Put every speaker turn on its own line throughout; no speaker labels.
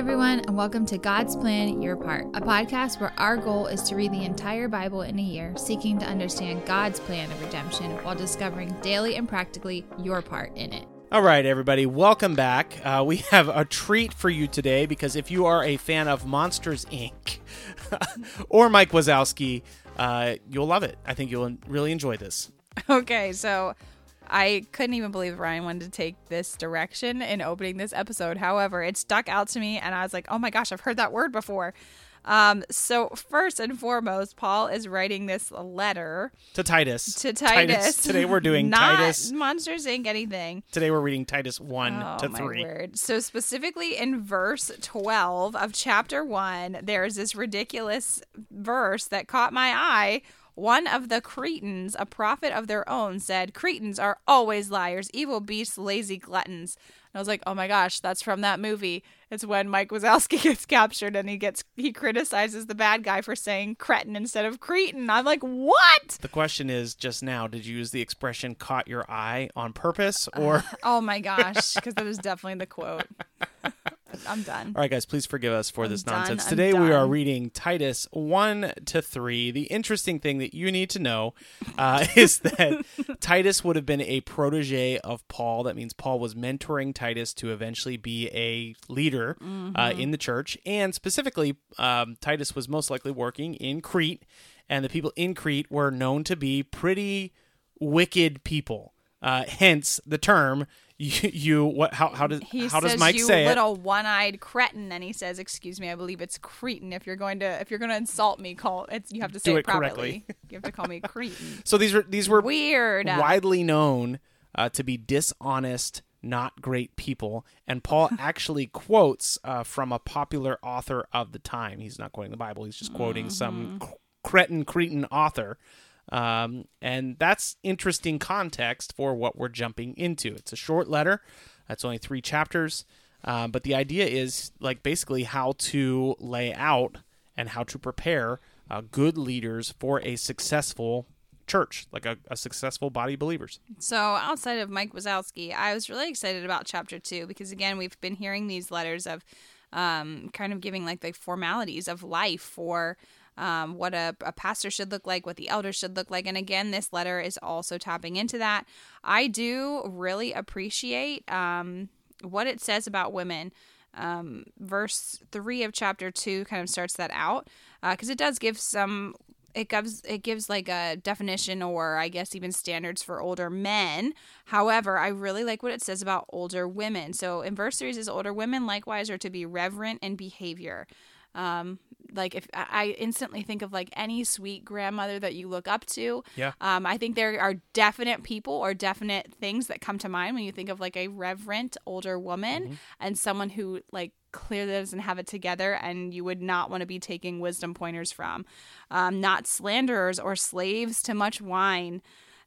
everyone, and welcome to God's Plan Your Part, a podcast where our goal is to read the entire Bible in a year, seeking to understand God's plan of redemption while discovering daily and practically your part in it.
All right, everybody, welcome back. Uh, we have a treat for you today because if you are a fan of Monsters Inc. or Mike Wazowski, uh, you'll love it. I think you'll really enjoy this.
Okay, so I couldn't even believe Ryan wanted to take this direction in opening this episode. However, it stuck out to me, and I was like, oh my gosh, I've heard that word before. Um, so first and foremost, Paul is writing this letter
To Titus.
to Titus.
Today we're doing
Not
Titus.
Monsters Inc. anything.
Today we're reading Titus 1
Oh
to
my
3.
word! So specifically in verse twelve of chapter one, there is this ridiculous verse that caught my eye. One of the Cretans, a prophet of their own, said, "Cretans are always liars, evil beasts, lazy gluttons." And I was like, "Oh my gosh, that's from that movie." It's when Mike Wazowski gets captured and he gets he criticizes the bad guy for saying cretin instead of cretin. I'm like, "What?"
The question is just now, did you use the expression caught your eye on purpose or
Oh my gosh, because that is definitely the quote. I'm done.
All right, guys, please forgive us for
I'm
this
done,
nonsense.
I'm
Today we are reading Titus 1 to 3. The interesting thing that you need to know uh, is that Titus would have been a protege of Paul. That means Paul was mentoring Titus to eventually be a leader uh,
Mm-hmm.
in the church. And specifically, um, Titus was most likely working in Crete, and the people in Crete were known to be pretty wicked people. Uh, hence the term you, you what how how does
He
how
says,
does Mike
"You
say it?
little one-eyed cretin," and he says, "Excuse me, I believe it's cretin. If you're going to if you're going to insult me, call it's you have to say it,
it
properly.
correctly.
you have to call me cretin."
So these were these were
Weird.
widely known uh, to be dishonest, not great people. And Paul actually quotes uh, from a popular author of the time. He's not quoting the Bible. He's just quoting some
Mm-hmm.
cr- cretin cretin author. Um, and that's interesting context for what we're jumping into. It's a short letter. That's only three chapters. Um, but the idea is like basically how to lay out and how to prepare uh, good leaders for a successful church, like a, a successful body of believers.
So, outside of Mike Wazowski, I was really excited about chapter two because, again, we've been hearing these letters of um, kind of giving like the formalities of life for um, what a, a pastor should look like, what the elders should look like. And again, this letter is also tapping into that. I do really appreciate um, what it says about women. Um, verse three of chapter two kind of starts that out because it does give some it gives it gives like a definition or I guess even standards for older men. However, I really like what it says about older women. So in verse three says older women likewise are to be reverent in behavior. Um, like if I instantly think of like any sweet grandmother that you look up to.
Yeah.
Um, I think there are definite people or definite things that come to mind when you think of like a reverent older woman and someone who like clearly doesn't have it together and you would not want to be taking wisdom pointers from. Um, not slanderers or slaves to much wine.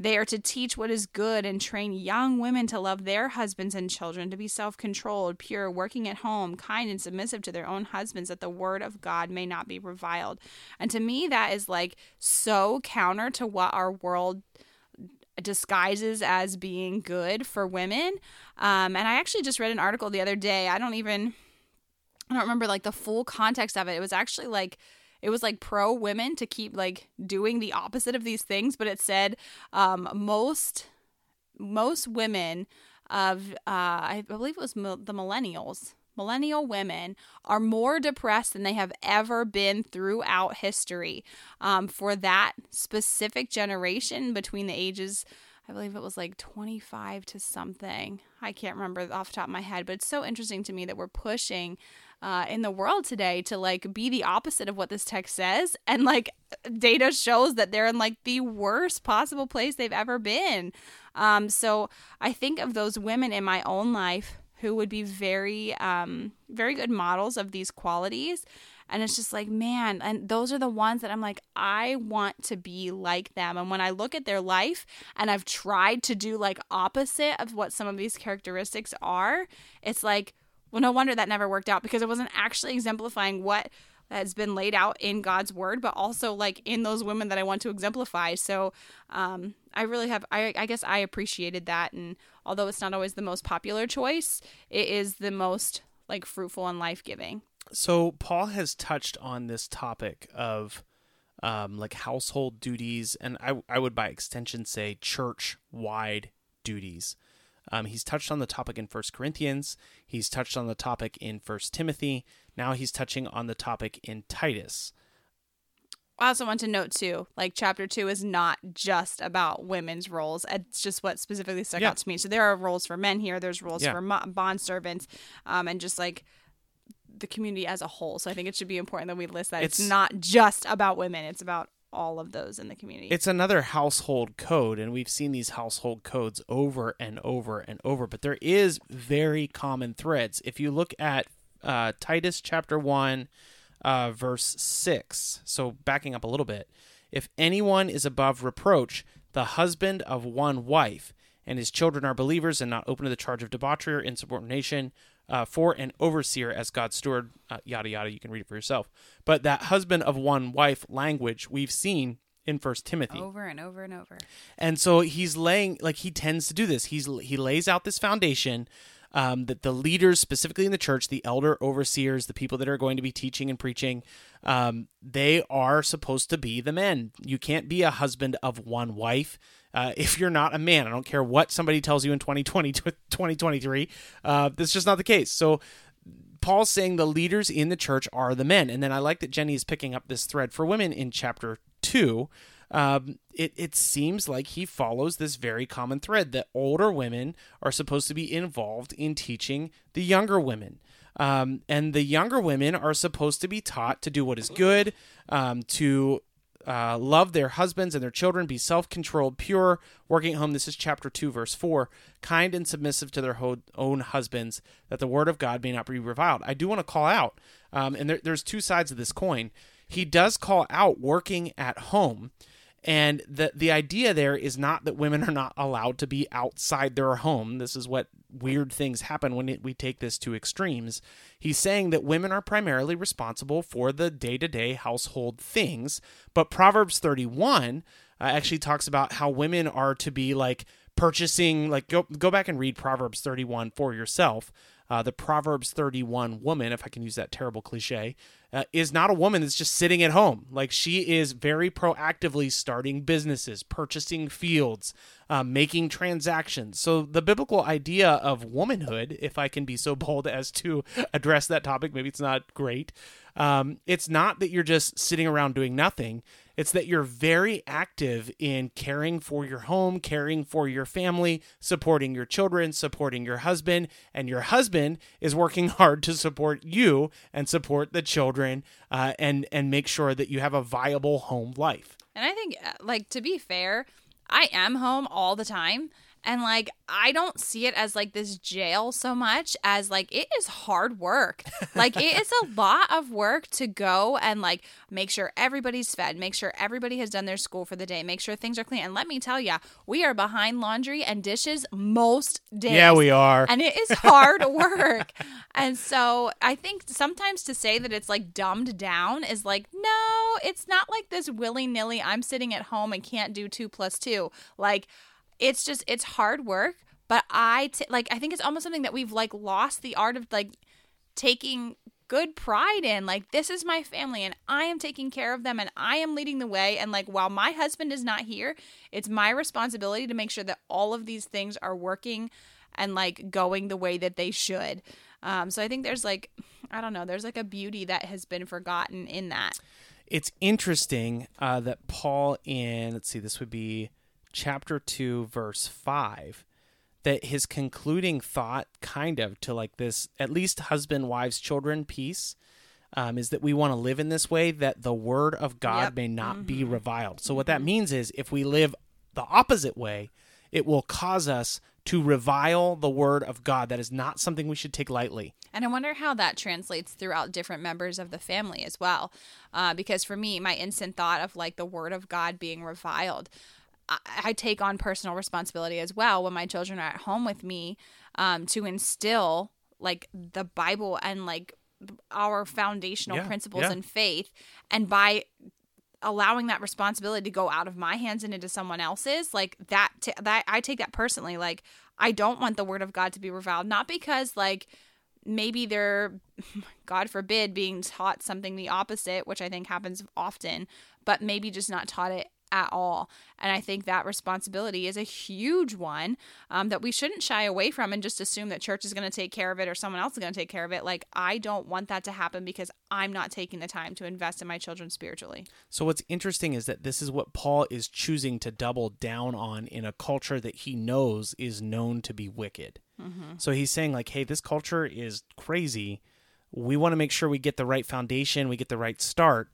They are to teach what is good and train young women to love their husbands and children, to be self controlled, pure, working at home, kind, and submissive to their own husbands, that the word of God may not be reviled. And to me, that is like so counter to what our world disguises as being good for women. Um, and I actually just read an article the other day. I don't even, I don't remember like the full context of it. It was actually like, it was like pro women to keep like doing the opposite of these things, but it said um, most most women of uh, I believe it was the millennials. Millennial women are more depressed than they have ever been throughout history. Um, for that specific generation between the ages, I believe it was like 25 to something. I can't remember off the top of my head, but it's so interesting to me that we're pushing uh, in the world today to like be the opposite of what this text says. And like data shows that they're in like the worst possible place they've ever been. Um, so I think of those women in my own life who would be very, um, very good models of these qualities. And it's just like, man, and those are the ones that I'm like, I want to be like them. And when I look at their life and I've tried to do like opposite of what some of these characteristics are, it's like, well, no wonder that never worked out because it wasn't actually exemplifying what has been laid out in God's word, but also like in those women that I want to exemplify. So um, I really have, I, I guess I appreciated that. And although it's not always the most popular choice, it is the most like fruitful and life giving.
So Paul has touched on this topic of um, like household duties, and I I would by extension say church wide duties. Um, he's touched on the topic in First Corinthians. He's touched on the topic in First Timothy. Now he's touching on the topic in Titus.
I also want to note too, like chapter two is not just about women's roles. It's just what specifically stuck
Yeah.
out to me. So there are roles for men here. There's roles
Yeah.
for mo- bond servants, um, and just like the community as a whole. So I think it should be important that we list that it's,
It's-
not just about women. It's about all of those in the community.
It's another household code, and we've seen these household codes over and over and over. But there is very common threads. If you look at uh, Titus chapter one, uh, verse six. So backing up a little bit, if anyone is above reproach, the husband of one wife, and his children are believers and not open to the charge of debauchery or insubordination. Uh, for an overseer as God's steward, uh, yada yada. You can read it for yourself. But that husband of one wife language we've seen in First Timothy.
over and over and over.
And so he's laying like he tends to do this. He's he lays out this foundation um, that the leaders, specifically in the church, the elder overseers, the people that are going to be teaching and preaching, um, they are supposed to be the men. You can't be a husband of one wife. Uh, if you're not a man, I don't care what somebody tells you in 2020, 2023. Uh, that's just not the case. So Paul's saying the leaders in the church are the men. And then I like that Jenny is picking up this thread for women in chapter two. Um, it, it seems like he follows this very common thread that older women are supposed to be involved in teaching the younger women. Um, and the younger women are supposed to be taught to do what is good, um, to uh, love their husbands and their children, be self controlled, pure, working at home. This is chapter 2, verse 4. Kind and submissive to their ho- own husbands, that the word of God may not be reviled. I do want to call out, um, and there, there's two sides of this coin. He does call out working at home. And the the idea there is not that women are not allowed to be outside their home. This is what weird things happen when it, we take this to extremes. He's saying that women are primarily responsible for the day to day household things, but Proverbs 31 uh, actually talks about how women are to be like purchasing. Like go go back and read Proverbs 31 for yourself. Uh, the Proverbs 31 woman, if I can use that terrible cliche, uh, is not a woman that's just sitting at home. Like she is very proactively starting businesses, purchasing fields, uh, making transactions. So the biblical idea of womanhood, if I can be so bold as to address that topic, maybe it's not great. Um, it's not that you're just sitting around doing nothing. It's that you're very active in caring for your home, caring for your family, supporting your children, supporting your husband, and your husband is working hard to support you and support the children, uh, and and make sure that you have a viable home life.
And I think, uh, like, to be fair, I am home all the time. And, like, I don't see it as, like, this jail so much as, like, it is hard work. Like, it is a lot of work to go and, like, make sure everybody's fed, make sure everybody has done their school for the day, make sure things are clean. And let me tell you, we are behind laundry and dishes most days.
Yeah, we are.
And it is hard work. and so I think sometimes to say that it's like dumbed down is like, no, it's not like this willy nilly, I'm sitting at home and can't do two plus two. Like, it's just, it's hard work. But I, t- like, I think it's almost something that we've like lost the art of like taking good pride in like this is my family and I am taking care of them and I am leading the way and like while my husband is not here it's my responsibility to make sure that all of these things are working and like going the way that they should um so I think there's like I don't know there's like a beauty that has been forgotten in that
it's interesting uh, that Paul in let's see, this would be chapter two, verse five, that his concluding thought, kind of to like this, at least husband, wives, children piece, um, is that we want to live in this way that the word of God
Yep.
may not be reviled. So what that means is if we live the opposite way, it will cause us to revile the word of God. That is not something we should take lightly.
And I wonder how that translates throughout different members of the family as well. Uh, because for me, my instant thought of like the word of God being reviled, I, I take on personal responsibility as well when my children are at home with me um, to instill like the Bible and like our foundational
Yeah,
principles
yeah.
and faith. And by allowing that responsibility to go out of my hands and into someone else's like that t- that I take that personally like I don't want the word of God to be reviled not because like maybe they're, God forbid, being taught something the opposite, which I think happens often, but maybe just not taught it at all. And I think that responsibility is a huge one um, that we shouldn't shy away from and just assume that church is going to take care of it or someone else is going to take care of it. Like, I don't want that to happen because I'm not taking the time to invest in my children spiritually.
So, what's interesting is that this is what Paul is choosing to double down on in a culture that he knows is known to be wicked. Mm-hmm. So, he's saying, like, hey, this culture is crazy. We want to make sure we get the right foundation, we get the right start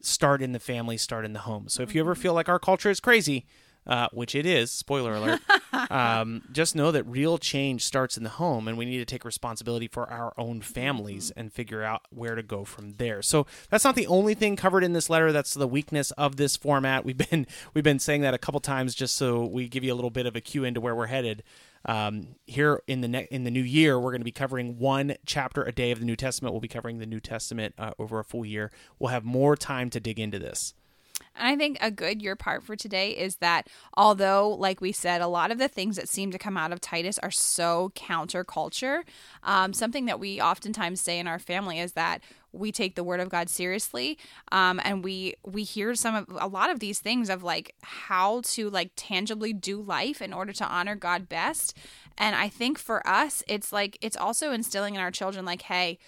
start in the family, start in the home. So if you ever feel like our culture is crazy, uh, which it is, spoiler alert, um, just know that real change starts in the home, and we need to take responsibility for our own families and figure out where to go from there. So that's not the only thing covered in this letter. That's the weakness of this format. We've been we've been saying that a couple times just so we give you a little bit of a cue into where we're headed. Um, here in the ne- in the new year, we're going to be covering one chapter a day of the New Testament. We'll be covering the New Testament uh, over a full year. We'll have more time to dig into this.
And I think a good your part for today is that although, like we said, a lot of the things that seem to come out of Titus are so counterculture, um, something that we oftentimes say in our family is that we take the word of God seriously, um, and we we hear some of a lot of these things of like how to like tangibly do life in order to honor God best. And I think for us, it's like it's also instilling in our children like, hey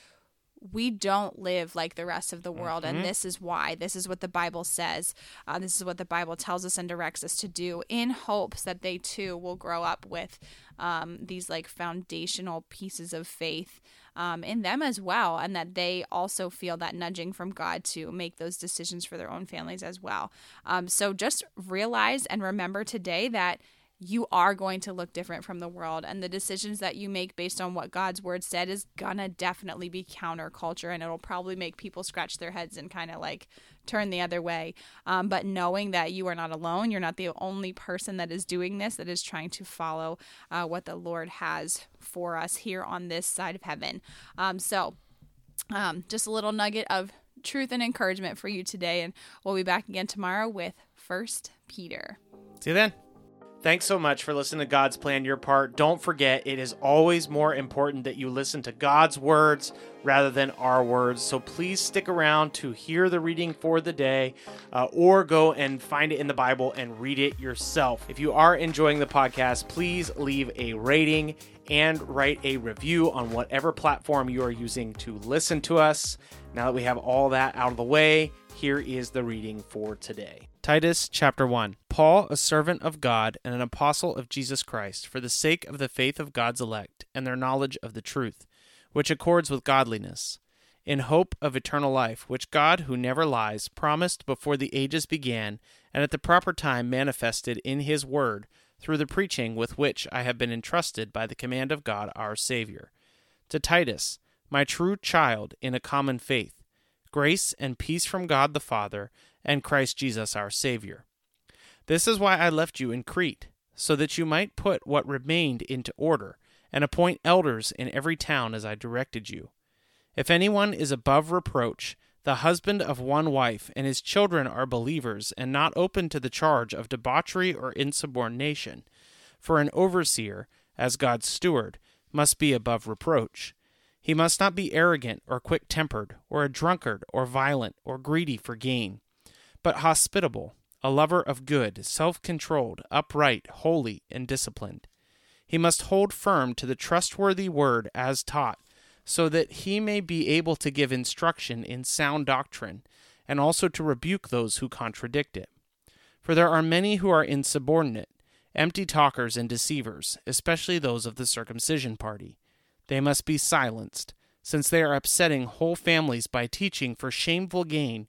we don't live like the rest of the world mm-hmm. and this is why. This is what the bible says. Uh, this is what the bible tells us and directs us to do in hopes that they too will grow up with um, these like foundational pieces of faith um, in them as well and that they also feel that nudging from god to make those decisions for their own families as well. Um, so just realize and remember today that you are going to look different from the world. And the decisions that you make based on what God's word said is gonna definitely be counterculture and it'll probably make people scratch their heads and kind of like turn the other way. Um, but knowing that you are not alone you're not the only person that is doing this that is trying to follow uh, what the Lord has for us here on this side of heaven. Um, so um, just a little nugget of truth and encouragement for you today and we'll be back again tomorrow with first Peter.
See you then Thanks so much for listening to God's Plan Your Part. Don't forget, it is always more important that you listen to God's words rather than our words. So please stick around to hear the reading for the day uh, or go and find it in the Bible and read it yourself. If you are enjoying the podcast, please leave a rating and write a review on whatever platform you are using to listen to us. Now that we have all that out of the way, here is the reading for today. Titus chapter 1 Paul, a servant of God and an apostle of Jesus Christ, for the sake of the faith of God's elect and their knowledge of the truth, which accords with godliness, in hope of eternal life, which God, who never lies, promised before the ages began, and at the proper time manifested in his word, through the preaching with which I have been entrusted by the command of God our Saviour. To Titus, my true child in a common faith, grace and peace from God the Father and Christ Jesus our Savior. This is why I left you in Crete, so that you might put what remained into order, and appoint elders in every town as I directed you. If anyone is above reproach, the husband of one wife, and his children are believers, and not open to the charge of debauchery or insubordination, for an overseer, as God's steward, must be above reproach. He must not be arrogant or quick tempered, or a drunkard, or violent, or greedy for gain but hospitable, a lover of good, self controlled, upright, holy, and disciplined. He must hold firm to the trustworthy word as taught, so that he may be able to give instruction in sound doctrine, and also to rebuke those who contradict it. For there are many who are insubordinate, empty talkers and deceivers, especially those of the circumcision party. They must be silenced, since they are upsetting whole families by teaching for shameful gain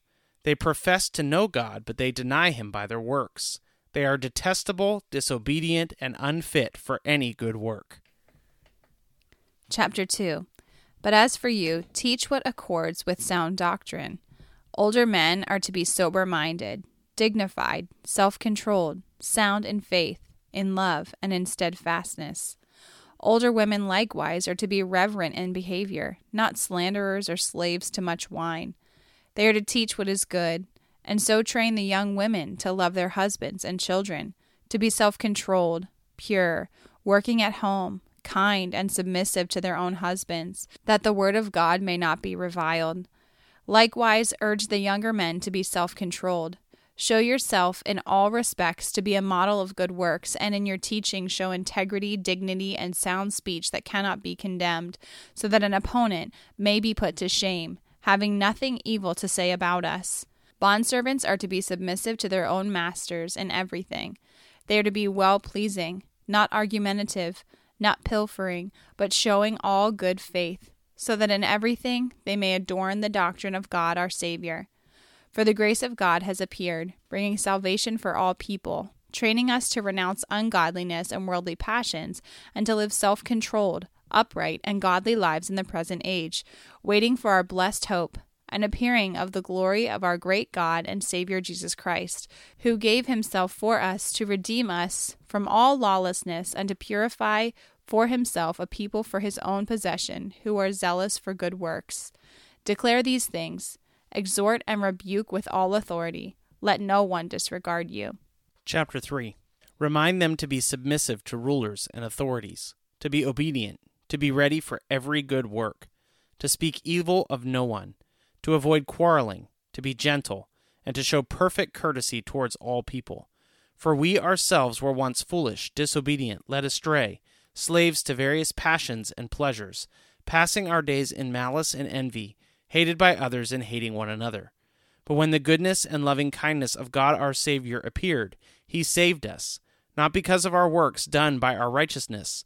They profess to know God, but they deny him by their works. They are detestable, disobedient, and unfit for any good work.
Chapter 2 But as for you, teach what accords with sound doctrine. Older men are to be sober minded, dignified, self controlled, sound in faith, in love, and in steadfastness. Older women likewise are to be reverent in behavior, not slanderers or slaves to much wine. They are to teach what is good, and so train the young women to love their husbands and children, to be self controlled, pure, working at home kind, and submissive to their own husbands, that the word of God may not be reviled. Likewise, urge the younger men to be self controlled. Show yourself in all respects to be a model of good works, and in your teaching show integrity, dignity, and sound speech that cannot be condemned, so that an opponent may be put to shame, having nothing evil to say about us. Bondservants are to be submissive to their own masters in everything. They are to be well pleasing, not argumentative not pilfering, but showing all good faith, so that in everything they may adorn the doctrine of God our Savior. For the grace of God has appeared, bringing salvation for all people, training us to renounce ungodliness and worldly passions, and to live self controlled, upright, and godly lives in the present age, waiting for our blessed hope and appearing of the glory of our great God and Savior Jesus Christ, who gave himself for us to redeem us from all lawlessness and to purify for himself a people for his own possession, who are zealous for good works. Declare these things, exhort and rebuke with all authority. Let no one disregard you.
Chapter 3 Remind them to be submissive to rulers and authorities, to be obedient, to be ready for every good work, to speak evil of no one to avoid quarreling, to be gentle, and to show perfect courtesy towards all people. For we ourselves were once foolish, disobedient, led astray, slaves to various passions and pleasures, passing our days in malice and envy, hated by others and hating one another. But when the goodness and loving kindness of God our Savior appeared, he saved us, not because of our works done by our righteousness,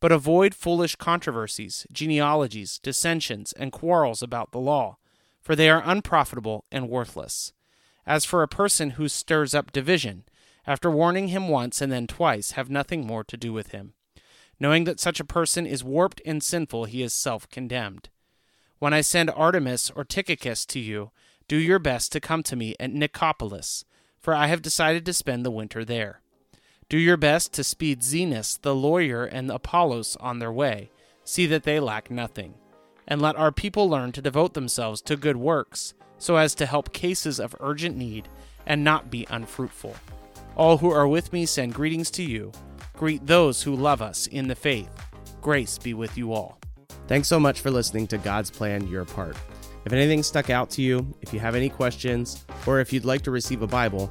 But avoid foolish controversies, genealogies, dissensions, and quarrels about the law, for they are unprofitable and worthless as for a person who stirs up division, after warning him once and then twice, have nothing more to do with him. Knowing that such a person is warped and sinful, he is self condemned. When I send Artemas or Tychicus to you, do your best to come to me at Nicopolis, for I have decided to spend the winter there. Do your best to speed Zenas the lawyer and Apollos on their way. See that they lack nothing. And let our people learn to devote themselves to good works so as to help cases of urgent need and not be unfruitful. All who are with me send greetings to you. Greet those who love us in the faith. Grace be with you all.
Thanks so much for listening to God's Plan Your Part. If anything stuck out to you, if you have any questions, or if you'd like to receive a Bible,